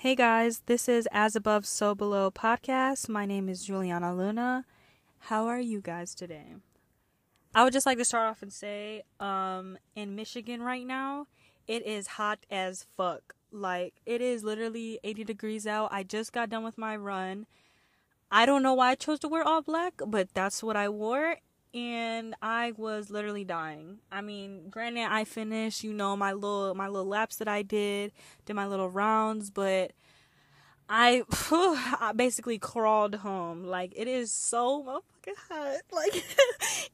Hey guys, this is As Above So Below podcast. My name is Juliana Luna. How are you guys today? I would just like to start off and say, um, in Michigan right now, it is hot as fuck. Like, it is literally 80 degrees out. I just got done with my run. I don't know why I chose to wear all black, but that's what I wore. And I was literally dying. I mean, granted, I finished, you know, my little my little laps that I did, did my little rounds, but I, I basically crawled home. Like it is so motherfucking hot. Like,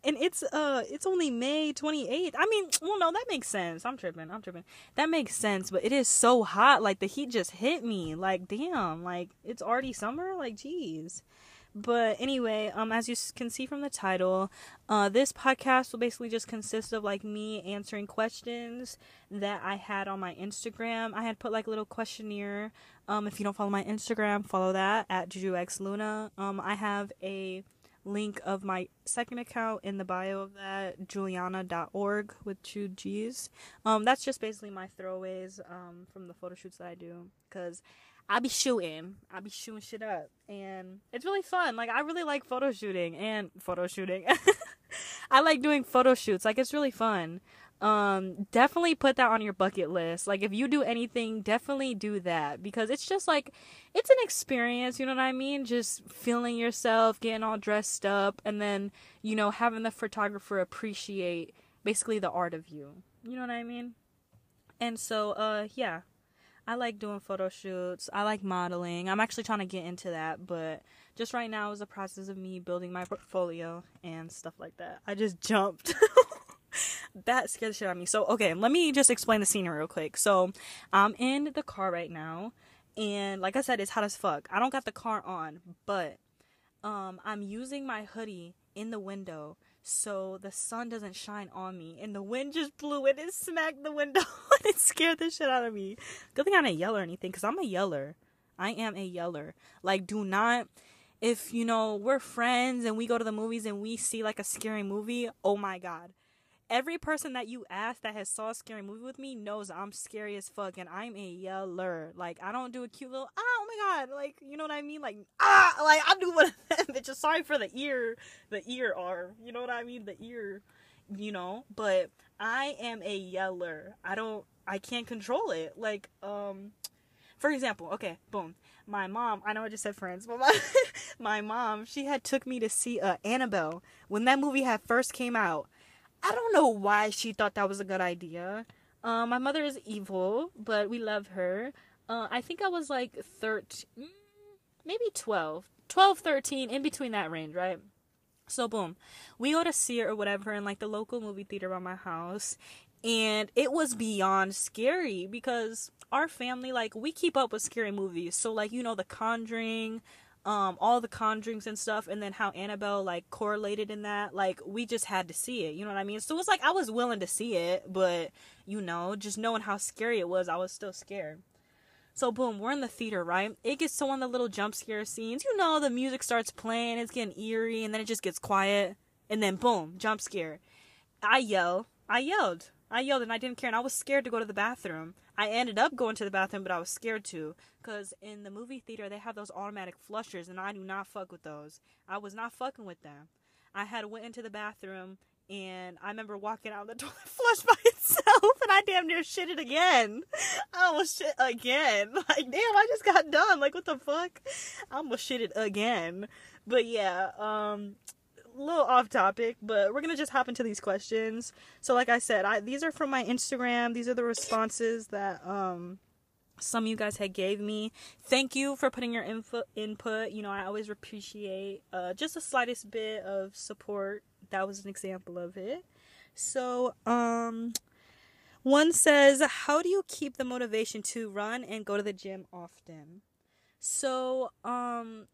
and it's uh, it's only May twenty eighth. I mean, well, no, that makes sense. I'm tripping. I'm tripping. That makes sense. But it is so hot. Like the heat just hit me. Like damn. Like it's already summer. Like jeez. But anyway, um, as you can see from the title, uh, this podcast will basically just consist of like me answering questions that I had on my Instagram. I had put like a little questionnaire. Um, if you don't follow my Instagram, follow that at JujuXLuna. Um, I have a link of my second account in the bio of that juliana.org with two g's um that's just basically my throwaways um from the photo shoots that i do because I be shooting. I be shooting shit up. And it's really fun. Like I really like photo shooting and photo shooting. I like doing photo shoots. Like it's really fun. Um definitely put that on your bucket list. Like if you do anything, definitely do that because it's just like it's an experience, you know what I mean? Just feeling yourself, getting all dressed up and then, you know, having the photographer appreciate basically the art of you. You know what I mean? And so uh yeah, I like doing photo shoots. I like modeling. I'm actually trying to get into that, but just right now is the process of me building my portfolio and stuff like that. I just jumped. that scared the shit out of me. So, okay, let me just explain the scene real quick. So, I'm in the car right now, and like I said, it's hot as fuck. I don't got the car on, but um, I'm using my hoodie in the window so the sun doesn't shine on me. And the wind just blew it and smacked the window and it scared the shit out of me. Good thing i didn't yell or anything because i'm a yeller. I am a yeller. Like do not if you know we're friends and we go to the movies and we see like a scary movie oh my god every person that you ask that has saw a scary movie with me knows I'm scary as fuck and I'm a yeller. Like I don't do a cute little ah, oh my god, like you know what I mean? Like ah, like I do one of them bitches. Sorry for the ear, the ear are. You know what I mean? The ear, you know. But I am a yeller. I don't. I can't control it. Like um, for example, okay, boom. My mom, I know I just said friends, but my, my mom, she had took me to see uh, Annabelle when that movie had first came out I don't know why she thought that was a good idea. Uh, my mother is evil, but we love her. Uh, I think I was like 13, mm, maybe 12, 12, 13, in between that range, right? So, boom, we go to see it or whatever in like the local movie theater by my house, and it was beyond scary because our family, like, we keep up with scary movies. So, like, you know, The Conjuring, um all the conjurings and stuff and then how annabelle like correlated in that like we just had to see it you know what i mean? So it's like i was willing to see it but you know just knowing how scary it was i was still scared. So boom we're in the theater right? It gets to one of the little jump scare scenes. You know the music starts playing it's getting eerie and then it just gets quiet and then boom jump scare. I yell i yelled i yelled and i didn't care and i was scared to go to the bathroom I ended up going to the bathroom, but I was scared to. Because in the movie theater, they have those automatic flushers, and I do not fuck with those. I was not fucking with them. I had went into the bathroom, and I remember walking out the toilet flush by itself, and I damn near shit it again. I almost shit again. Like, damn, I just got done. Like, what the fuck? I almost shit it again. But yeah, um, little off topic, but we're gonna just hop into these questions. So, like I said, I these are from my Instagram. These are the responses that um some of you guys had gave me. Thank you for putting your info input. You know, I always appreciate uh, just the slightest bit of support. That was an example of it. So, um, one says, "How do you keep the motivation to run and go to the gym often?" So, um,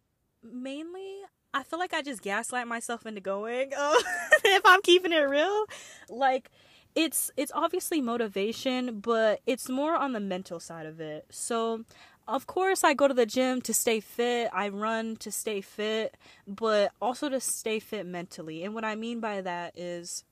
mainly I feel like I just gaslight myself into going. Uh, if I'm keeping it real, like it's it's obviously motivation, but it's more on the mental side of it. So, of course, I go to the gym to stay fit. I run to stay fit, but also to stay fit mentally. And what I mean by that is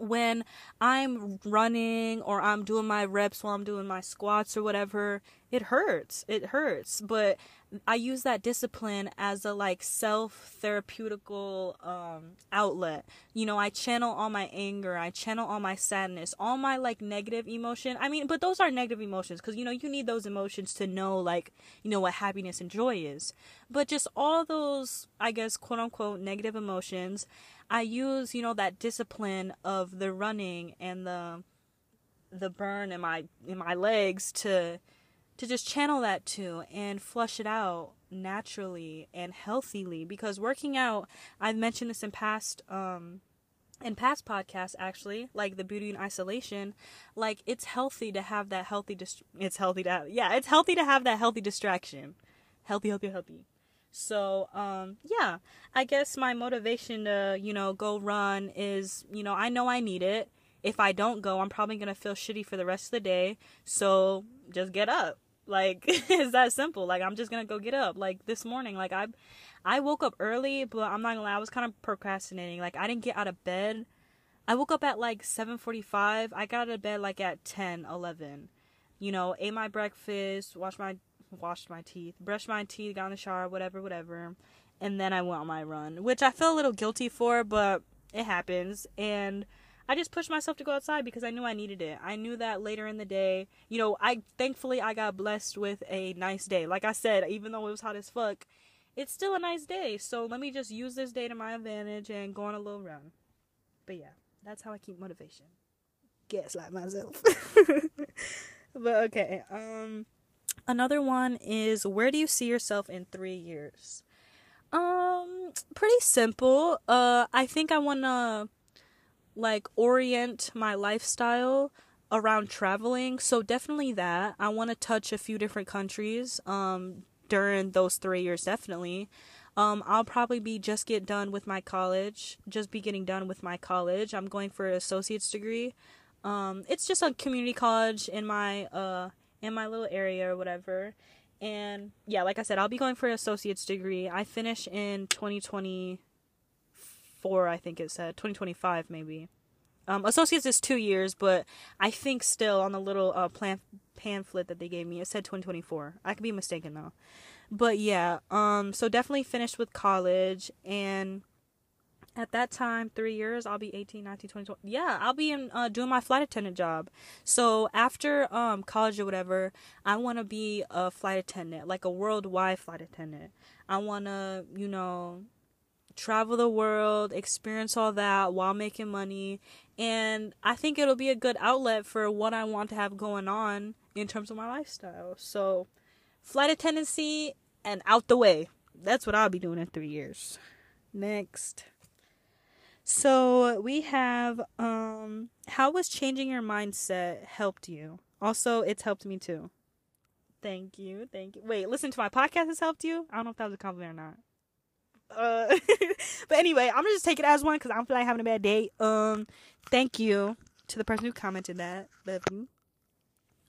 when I'm running or I'm doing my reps while I'm doing my squats or whatever, it hurts. It hurts. But I use that discipline as a like self therapeutical um, outlet. You know, I channel all my anger, I channel all my sadness, all my like negative emotion. I mean, but those are negative emotions because you know, you need those emotions to know like, you know, what happiness and joy is. But just all those, I guess, quote unquote, negative emotions, I use, you know, that discipline of the running and the the burn in my in my legs to to just channel that to and flush it out naturally and healthily. Because working out I've mentioned this in past um in past podcasts actually like the beauty in isolation like it's healthy to have that healthy dist- it's healthy to have yeah it's healthy to have that healthy distraction. Healthy healthy healthy so um yeah i guess my motivation to you know go run is you know i know i need it if i don't go i'm probably gonna feel shitty for the rest of the day so just get up like it's that simple. Like I'm just gonna go get up. Like this morning, like I I woke up early, but I'm not gonna lie, I was kind of procrastinating. Like I didn't get out of bed. I woke up at like 7:45. I got out of bed like at 10, 11. You know, ate my breakfast, washed my washed my teeth, brushed my teeth, got in the shower, whatever, whatever. And then I went on my run, which I feel a little guilty for, but it happens. And I just pushed myself to go outside because I knew I needed it. I knew that later in the day, you know, I thankfully I got blessed with a nice day. Like I said, even though it was hot as fuck, it's still a nice day. So let me just use this day to my advantage and go on a little run. But yeah, that's how I keep motivation. Gaslight myself. but okay, um another one is where do you see yourself in 3 years? Um pretty simple. Uh I think I want to like orient my lifestyle around traveling. So definitely that. I want to touch a few different countries um during those 3 years definitely. Um I'll probably be just get done with my college, just be getting done with my college. I'm going for an associate's degree. Um it's just a community college in my uh in my little area or whatever. And yeah, like I said, I'll be going for an associate's degree. I finish in 2024, I think it said 2025 maybe. Um, associates is two years, but I think still on the little uh, plan- pamphlet that they gave me, it said 2024. I could be mistaken though. But yeah, um, so definitely finished with college, and at that time, three years, I'll be 18, 19, 20, 20 yeah, I'll be in, uh, doing my flight attendant job. So after um, college or whatever, I want to be a flight attendant, like a worldwide flight attendant. I want to, you know, travel the world, experience all that while making money. And I think it'll be a good outlet for what I want to have going on in terms of my lifestyle. So, flight attendancy and out the way. That's what I'll be doing in three years. Next. So, we have um how was changing your mindset helped you? Also, it's helped me too. Thank you. Thank you. Wait, listen to my podcast has helped you? I don't know if that was a compliment or not. Uh, but anyway, I'm gonna just take it as one because I don't feel like having a bad day. Um, thank you to the person who commented that. Love you.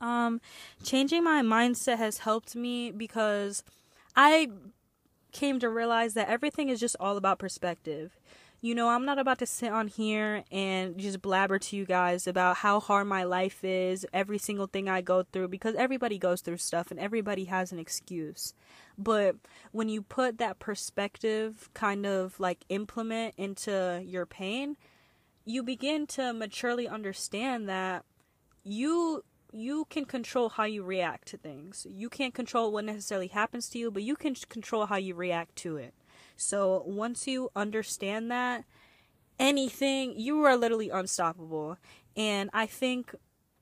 Um, changing my mindset has helped me because I came to realize that everything is just all about perspective. You know, I'm not about to sit on here and just blabber to you guys about how hard my life is, every single thing I go through, because everybody goes through stuff and everybody has an excuse. But when you put that perspective kind of like implement into your pain, you begin to maturely understand that you you can control how you react to things. You can't control what necessarily happens to you, but you can control how you react to it. So once you understand that, anything, you are literally unstoppable. And I think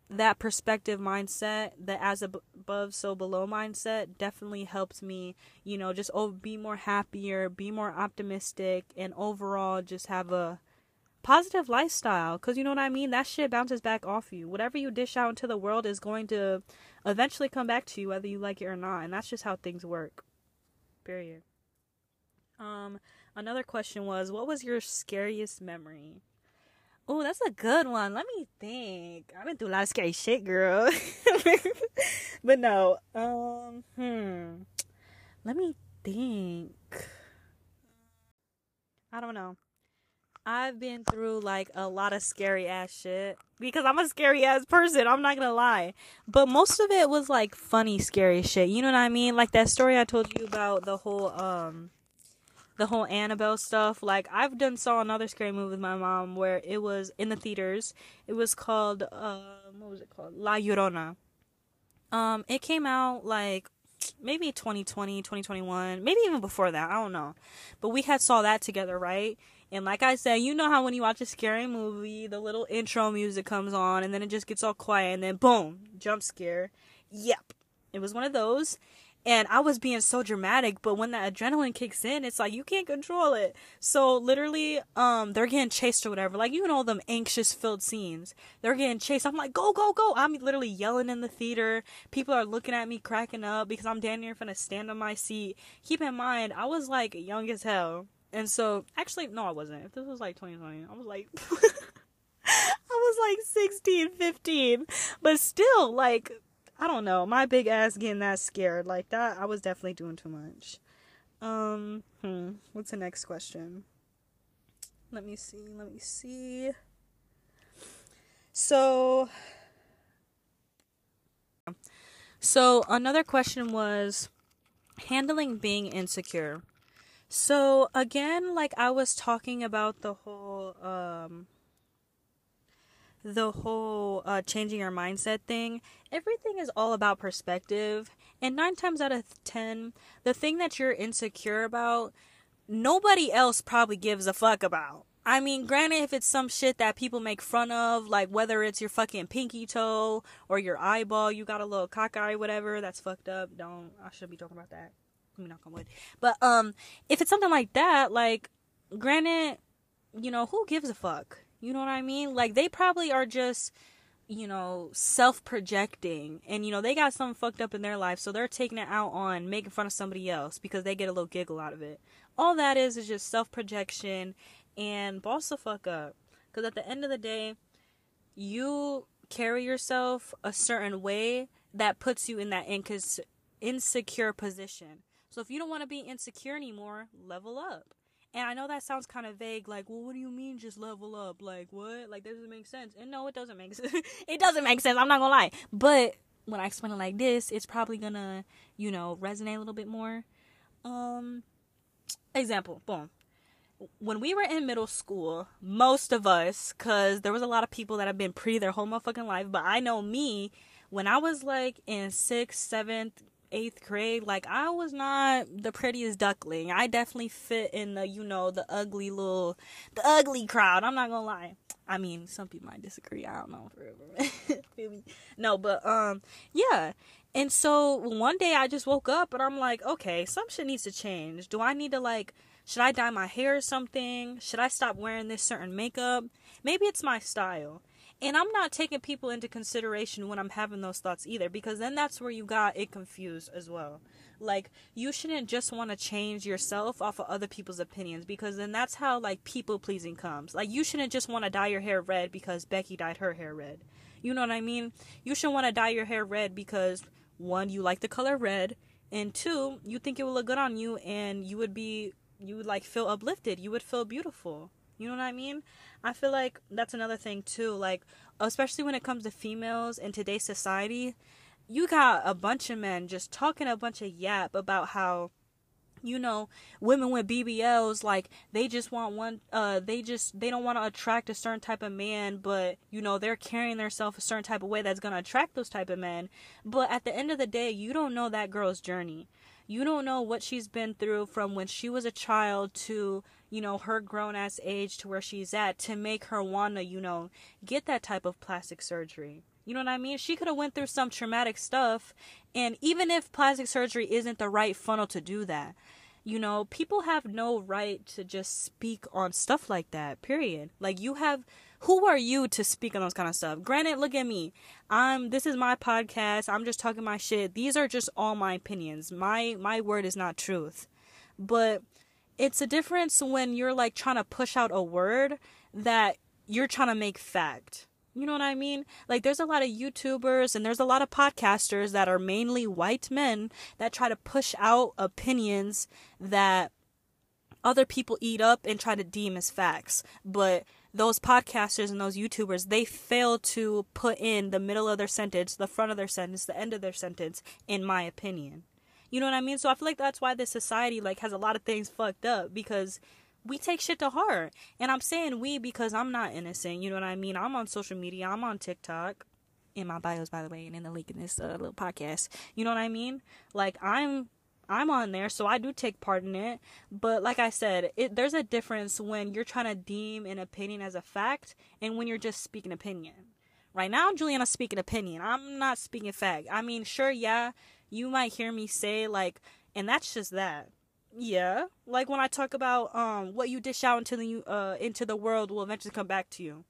that perspective mindset, the as above, so below mindset, definitely helps me, you know, just oh, be more happier, be more optimistic, and overall just have a positive lifestyle. Because you know what I mean? That shit bounces back off you. Whatever you dish out into the world is going to eventually come back to you, whether you like it or not. And that's just how things work. Period. Um, another question was, what was your scariest memory? Oh, that's a good one. Let me think. I've been through a lot of scary shit, girl. but no. Um, hmm. Let me think. I don't know. I've been through like a lot of scary ass shit because I'm a scary ass person. I'm not gonna lie, but most of it was like funny scary shit. You know what I mean? Like that story I told you about the whole um the whole Annabelle stuff. Like I've done saw another scary movie with my mom where it was in the theaters. It was called um what was it called? La Llorona. Um it came out like maybe 2020, 2021, maybe even before that. I don't know. But we had saw that together, right? And like I said, you know how when you watch a scary movie, the little intro music comes on and then it just gets all quiet and then boom, jump scare. Yep. It was one of those and I was being so dramatic, but when that adrenaline kicks in, it's like you can't control it. So literally, um, they're getting chased or whatever. Like you know all them anxious filled scenes. They're getting chased. I'm like, go, go, go. I'm literally yelling in the theater. People are looking at me cracking up because I'm down here finna stand on my seat. Keep in mind, I was like young as hell. And so actually no I wasn't. If this was like twenty twenty, I was like I was like 16, 15. But still, like, I don't know. My big ass getting that scared like that, I was definitely doing too much. Um, hmm. What's the next question? Let me see. Let me see. So, so another question was handling being insecure. So again, like I was talking about the whole um the whole uh, changing your mindset thing, everything is all about perspective. And nine times out of ten, the thing that you're insecure about, nobody else probably gives a fuck about. I mean, granted, if it's some shit that people make fun of, like whether it's your fucking pinky toe or your eyeball, you got a little cockeye, whatever, that's fucked up. Don't, I shouldn't be talking about that. Let me knock on wood. But, um, if it's something like that, like, granted, you know, who gives a fuck? You know what I mean? Like they probably are just you know, self projecting and you know, they got something fucked up in their life, so they're taking it out on making fun of somebody else because they get a little giggle out of it. All that is is just self projection and boss the fuck up. Because at the end of the day, you carry yourself a certain way that puts you in that insecure position. So if you don't want to be insecure anymore, level up. And I know that sounds kind of vague, like, well, what do you mean just level up? Like, what? Like, that doesn't make sense. And no, it doesn't make sense. it doesn't make sense. I'm not gonna lie. But when I explain it like this, it's probably gonna, you know, resonate a little bit more. Um, example, boom. When we were in middle school, most of us, cause there was a lot of people that have been pretty their whole motherfucking life, but I know me, when I was like in sixth, seventh, eighth grade, like I was not the prettiest duckling. I definitely fit in the, you know, the ugly little, the ugly crowd. I'm not gonna lie. I mean, some people might disagree. I don't know. no, but um, yeah. And so one day I just woke up and I'm like, okay, some shit needs to change. Do I need to like, should I dye my hair or something? Should I stop wearing this certain makeup? Maybe it's my style. And I'm not taking people into consideration when I'm having those thoughts either, because then that's where you got it confused as well. Like, you shouldn't just want to change yourself off of other people's opinions, because then that's how, like, people pleasing comes. Like, you shouldn't just want to dye your hair red because Becky dyed her hair red. You know what I mean? You should want to dye your hair red because, one, you like the color red, and two, you think it will look good on you, and you would be, you would, like, feel uplifted. You would feel beautiful. You know what I mean? I feel like that's another thing too. Like, especially when it comes to females in today's society, you got a bunch of men just talking a bunch of yap about how you know women with bbls like they just want one uh they just they don't want to attract a certain type of man but you know they're carrying themselves a certain type of way that's going to attract those type of men but at the end of the day you don't know that girl's journey you don't know what she's been through from when she was a child to you know, her grown ass age to where she's at to make her wanna, you know, get that type of plastic surgery. You know what I mean? She could have went through some traumatic stuff and even if plastic surgery isn't the right funnel to do that, you know, people have no right to just speak on stuff like that. Period. Like you have who are you to speak on those kind of stuff? Granted, look at me. I'm this is my podcast. I'm just talking my shit. These are just all my opinions. My my word is not truth. But it's a difference when you're like trying to push out a word that you're trying to make fact. You know what I mean? Like there's a lot of YouTubers and there's a lot of podcasters that are mainly white men that try to push out opinions that other people eat up and try to deem as facts. But those podcasters and those YouTubers, they fail to put in the middle of their sentence, the front of their sentence, the end of their sentence, in my opinion. You know what I mean? So I feel like that's why this society like has a lot of things fucked up because we take shit to heart. And I'm saying we because I'm not innocent. You know what I mean? I'm on social media. I'm on TikTok. In my bios, by the way, and in the link in this uh, little podcast. You know what I mean? Like I'm I'm on there, so I do take part in it. But like I said, it, there's a difference when you're trying to deem an opinion as a fact and when you're just speaking opinion. Right now, Juliana's speaking opinion. I'm not speaking fact. I mean, sure, yeah, you might hear me say like, and that's just that. Yeah, like when I talk about um what you dish out into the uh into the world will eventually come back to you.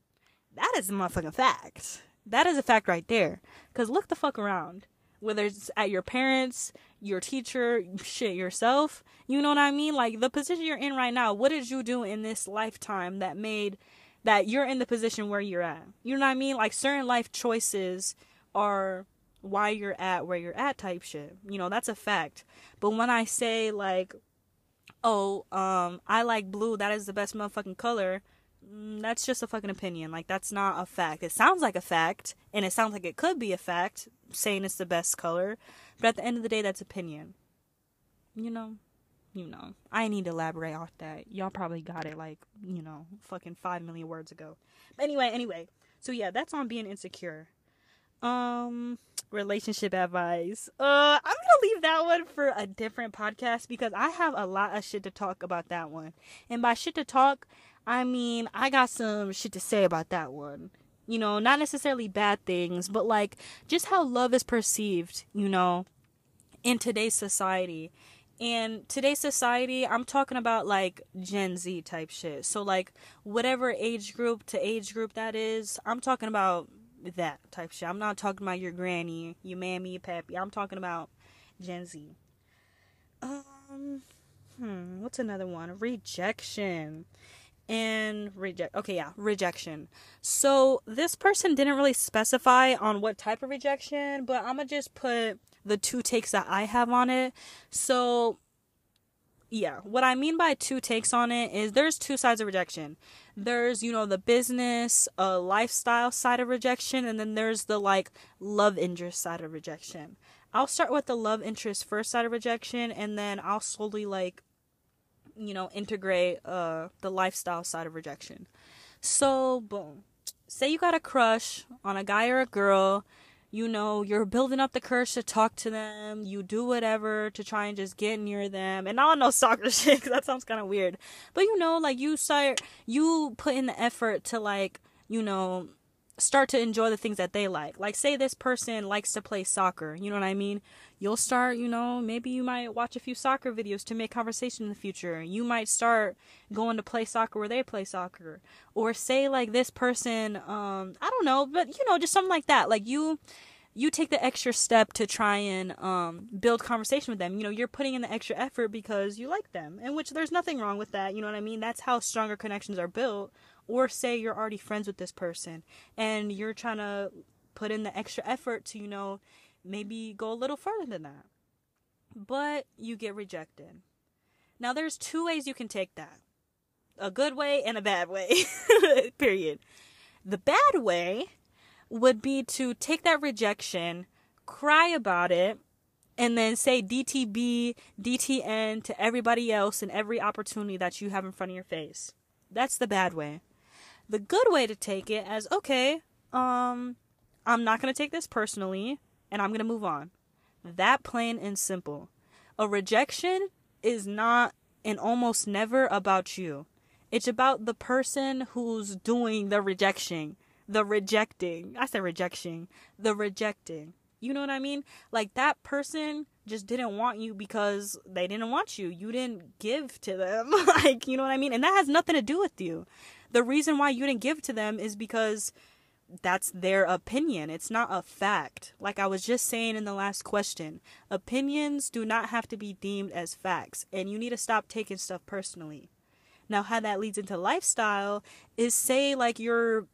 That is a motherfucking fact. That is a fact right there. Cause look the fuck around. Whether it's at your parents, your teacher, shit, yourself. You know what I mean? Like the position you're in right now, what did you do in this lifetime that made that you're in the position where you're at? You know what I mean? Like certain life choices are why you're at where you're at type shit. You know, that's a fact. But when I say like, oh, um, I like blue, that is the best motherfucking color, mm, that's just a fucking opinion. Like that's not a fact. It sounds like a fact, and it sounds like it could be a fact, saying it's the best color, but at the end of the day, that's opinion. You know, you know. I need to elaborate off that. Y'all probably got it like you know, fucking five million words ago. But anyway, anyway. So yeah, that's on being insecure. Um, relationship advice. Uh, I'm gonna leave that one for a different podcast because I have a lot of shit to talk about that one. And by shit to talk, I mean I got some shit to say about that one. You know, not necessarily bad things, but like just how love is perceived, you know, in today's society. And today's society, I'm talking about like Gen Z type shit. So like whatever age group to age group that is, I'm talking about that type shit. I'm not talking about your granny, your mammy, your pappy. I'm talking about Gen Z. Um, hmm, what's another one? Rejection and reject. Okay, yeah, rejection. So this person didn't really specify on what type of rejection, but I'm gonna just put the two takes that I have on it. So yeah, what I mean by two takes on it is there's two sides of rejection. There's, you know, the business, uh, lifestyle side of rejection, and then there's the like love interest side of rejection. I'll start with the love interest first side of rejection, and then I'll slowly like, you know, integrate uh the lifestyle side of rejection. So, boom. Say you got a crush on a guy or a girl you know, you're building up the courage to talk to them. You do whatever to try and just get near them. And I don't know soccer shit because that sounds kind of weird. But you know, like you start, you put in the effort to like, you know, start to enjoy the things that they like. Like, say this person likes to play soccer. You know what I mean? You'll start, you know, maybe you might watch a few soccer videos to make conversation in the future. You might start going to play soccer where they play soccer. Or say, like, this person, um, I don't know, but, you know, just something like that. Like, you. You take the extra step to try and um, build conversation with them. You know, you're putting in the extra effort because you like them, and which there's nothing wrong with that. You know what I mean? That's how stronger connections are built or say you're already friends with this person and you're trying to put in the extra effort to, you know, maybe go a little further than that. But you get rejected. Now, there's two ways you can take that a good way and a bad way. Period. The bad way would be to take that rejection, cry about it, and then say DTB, DTN to everybody else and every opportunity that you have in front of your face. That's the bad way the good way to take it as okay, um, I'm not going to take this personally and I'm going to move on. That plain and simple. A rejection is not and almost never about you. It's about the person who's doing the rejection, the rejecting. I said rejection, the rejecting. You know what I mean? Like that person just didn't want you because they didn't want you. You didn't give to them. like, you know what I mean? And that has nothing to do with you the reason why you didn't give to them is because that's their opinion. It's not a fact. Like I was just saying in the last question, opinions do not have to be deemed as facts, and you need to stop taking stuff personally. Now, how that leads into lifestyle is say, like, you're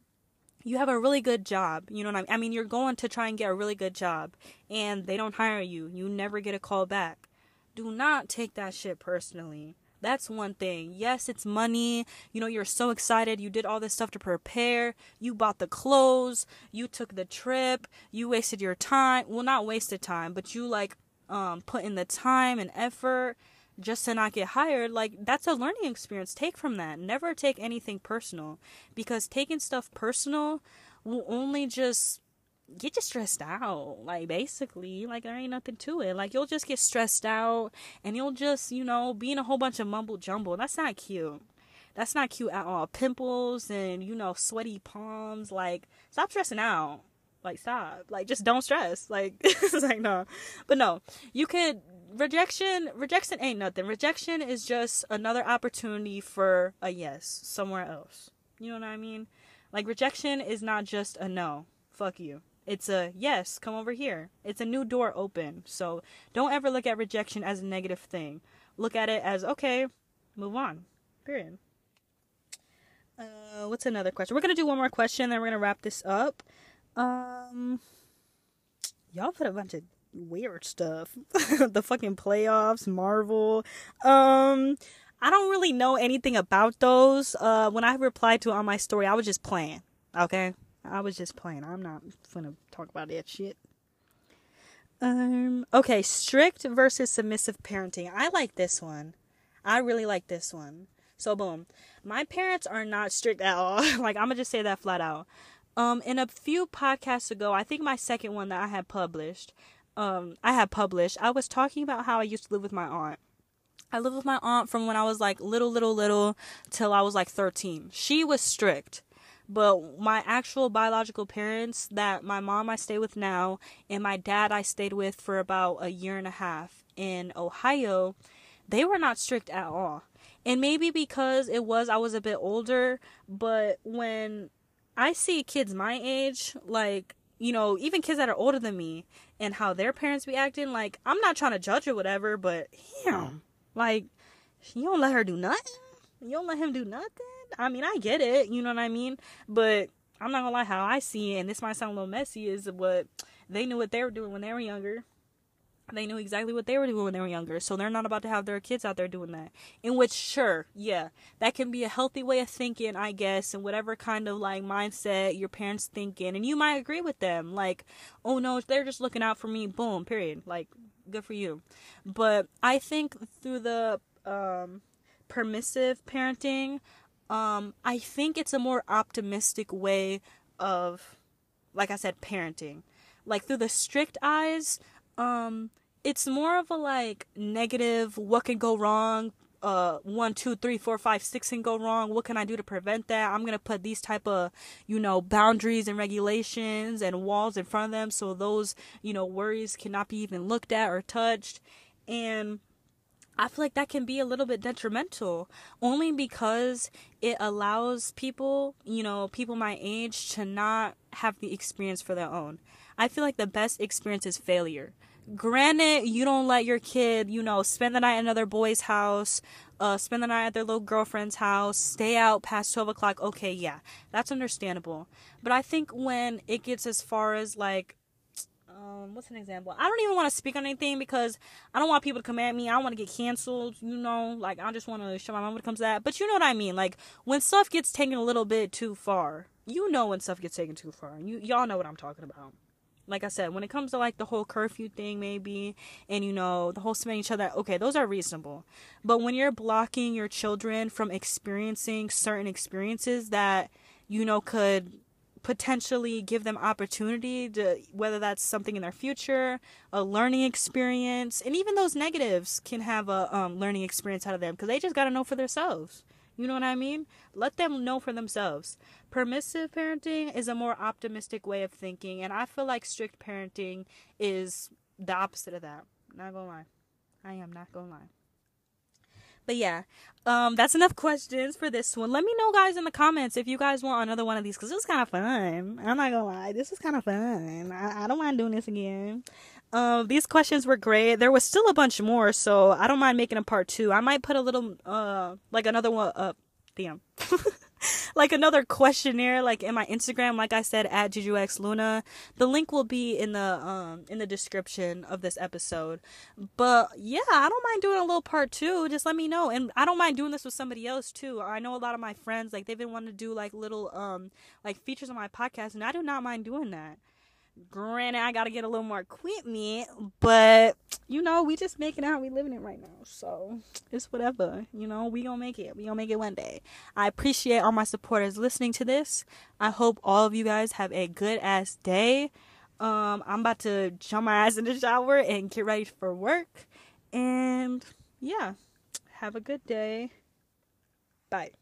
you have a really good job. You know what I mean? I mean, you're going to try and get a really good job, and they don't hire you. You never get a call back. Do not take that shit personally That's one thing. Yes, it's money. You know, you're so excited. You did all this stuff to prepare. You bought the clothes. You took the trip. You wasted your time. Well, not wasted time, but you like um put in the time and effort just to not get hired, like that's a learning experience. Take from that. Never take anything personal because taking stuff personal will only just get you stressed out. Like basically, like there ain't nothing to it. Like you'll just get stressed out and you'll just, you know, be in a whole bunch of mumble jumble. That's not cute. That's not cute at all. Pimples and, you know, sweaty palms. Like, stop stressing out. Like, stop. Like, just don't stress. Like, it's like, no. But no, you could rejection rejection ain't nothing. Rejection is just another opportunity for a yes somewhere else. You know what I mean? Like rejection is not just a no. Fuck you. It's a yes, come over here. It's a new door open. So don't ever look at rejection as a negative thing. Look at it as okay, move on. Period. Uh, what's another question? We're gonna do one more question, then we're gonna wrap this up. Um, y'all put a bunch of weird stuff. the fucking playoffs, Marvel. Um I don't really know anything about those. Uh when I replied to on my story, I was just playing. Okay? I was just playing. I'm not gonna talk about that shit. Um okay, strict versus submissive parenting. I like this one. I really like this one. So boom. My parents are not strict at all. like I'm gonna just say that flat out. Um, in a few podcasts ago, I think my second one that I had published, um I had published, I was talking about how I used to live with my aunt. I lived with my aunt from when I was like little, little, little till I was like 13. She was strict. But my actual biological parents, that my mom I stay with now, and my dad I stayed with for about a year and a half in Ohio, they were not strict at all. And maybe because it was, I was a bit older, but when I see kids my age, like you know, even kids that are older than me and how their parents be acting, like, I'm not trying to judge or whatever, but damn, like, you don't let her do nothing? You don't let him do nothing? I mean, I get it, you know what I mean? But I'm not gonna lie, how I see it, and this might sound a little messy, is what they knew what they were doing when they were younger. They knew exactly what they were doing when they were younger so they're not about to have their kids out there doing that. In which sure yeah that can be a healthy way of thinking i guess and whatever kind of like mindset your parents thinking and you might agree with them like oh no they're just looking out for me boom period like good for you. But i think through the um permissive parenting um i think it's a more optimistic way of like i said parenting. Like through the strict eyes um it's more of a like negative what can go wrong uh one two three four five six can go wrong what can i do to prevent that? I'm gonna put these type of you know boundaries and regulations and walls in front of them so those you know worries cannot be even looked at or touched. And I feel like that can be a little bit detrimental only because it allows people, you know, people my age to not have the experience for their own. I feel like the best experience is failure. Granted, you don't let your kid, you know, spend the night at another boy's house, uh, spend the night at their little girlfriend's house, stay out past 12 o'clock. Okay, yeah, that's understandable. But I think when it gets as far as like, um, what's an example? I don't even want to speak on anything because I don't want people to come at me. I don't want to get canceled, you know. Like I just want to show my mom when it comes to that. But you know what I mean? Like when stuff gets taken a little bit too far, you know when stuff gets taken too far. You y'all know what I'm talking about like I said, when it comes to like the whole curfew thing, maybe, and you know, the whole smelling each other, okay, those are reasonable. But when you're blocking your children from experiencing certain experiences that, you know, could potentially give them opportunity to, whether that's something in their future, a learning experience, and even those negatives can have a um, learning experience out of them because they just got to know for themselves. You know what I mean? Let them know for themselves. Permissive parenting is a more optimistic way of thinking, and I feel like strict parenting is the opposite of that. Not gonna lie. I am not gonna lie. But yeah, um, that's enough questions for this one. Let me know, guys, in the comments if you guys want another one of these because it was kind of fun. I'm not gonna lie, this is kind of fun. I, I don't mind doing this again. Um, these questions were great. There was still a bunch more, so I don't mind making a part two. I might put a little, uh, like another one up. Damn. like another questionnaire like in my Instagram, like I said at JujuX Luna. The link will be in the um in the description of this episode. But yeah, I don't mind doing a little part two. Just let me know. And I don't mind doing this with somebody else too. I know a lot of my friends like they've been wanting to do like little um like features on my podcast and I do not mind doing that. Granted, I gotta get a little more equipment, but you know, we just making out, we living it right now. So it's whatever. You know, we gonna make it. We gonna make it one day. I appreciate all my supporters listening to this. I hope all of you guys have a good ass day. Um, I'm about to jump my ass in the shower and get ready for work. And yeah, have a good day. Bye.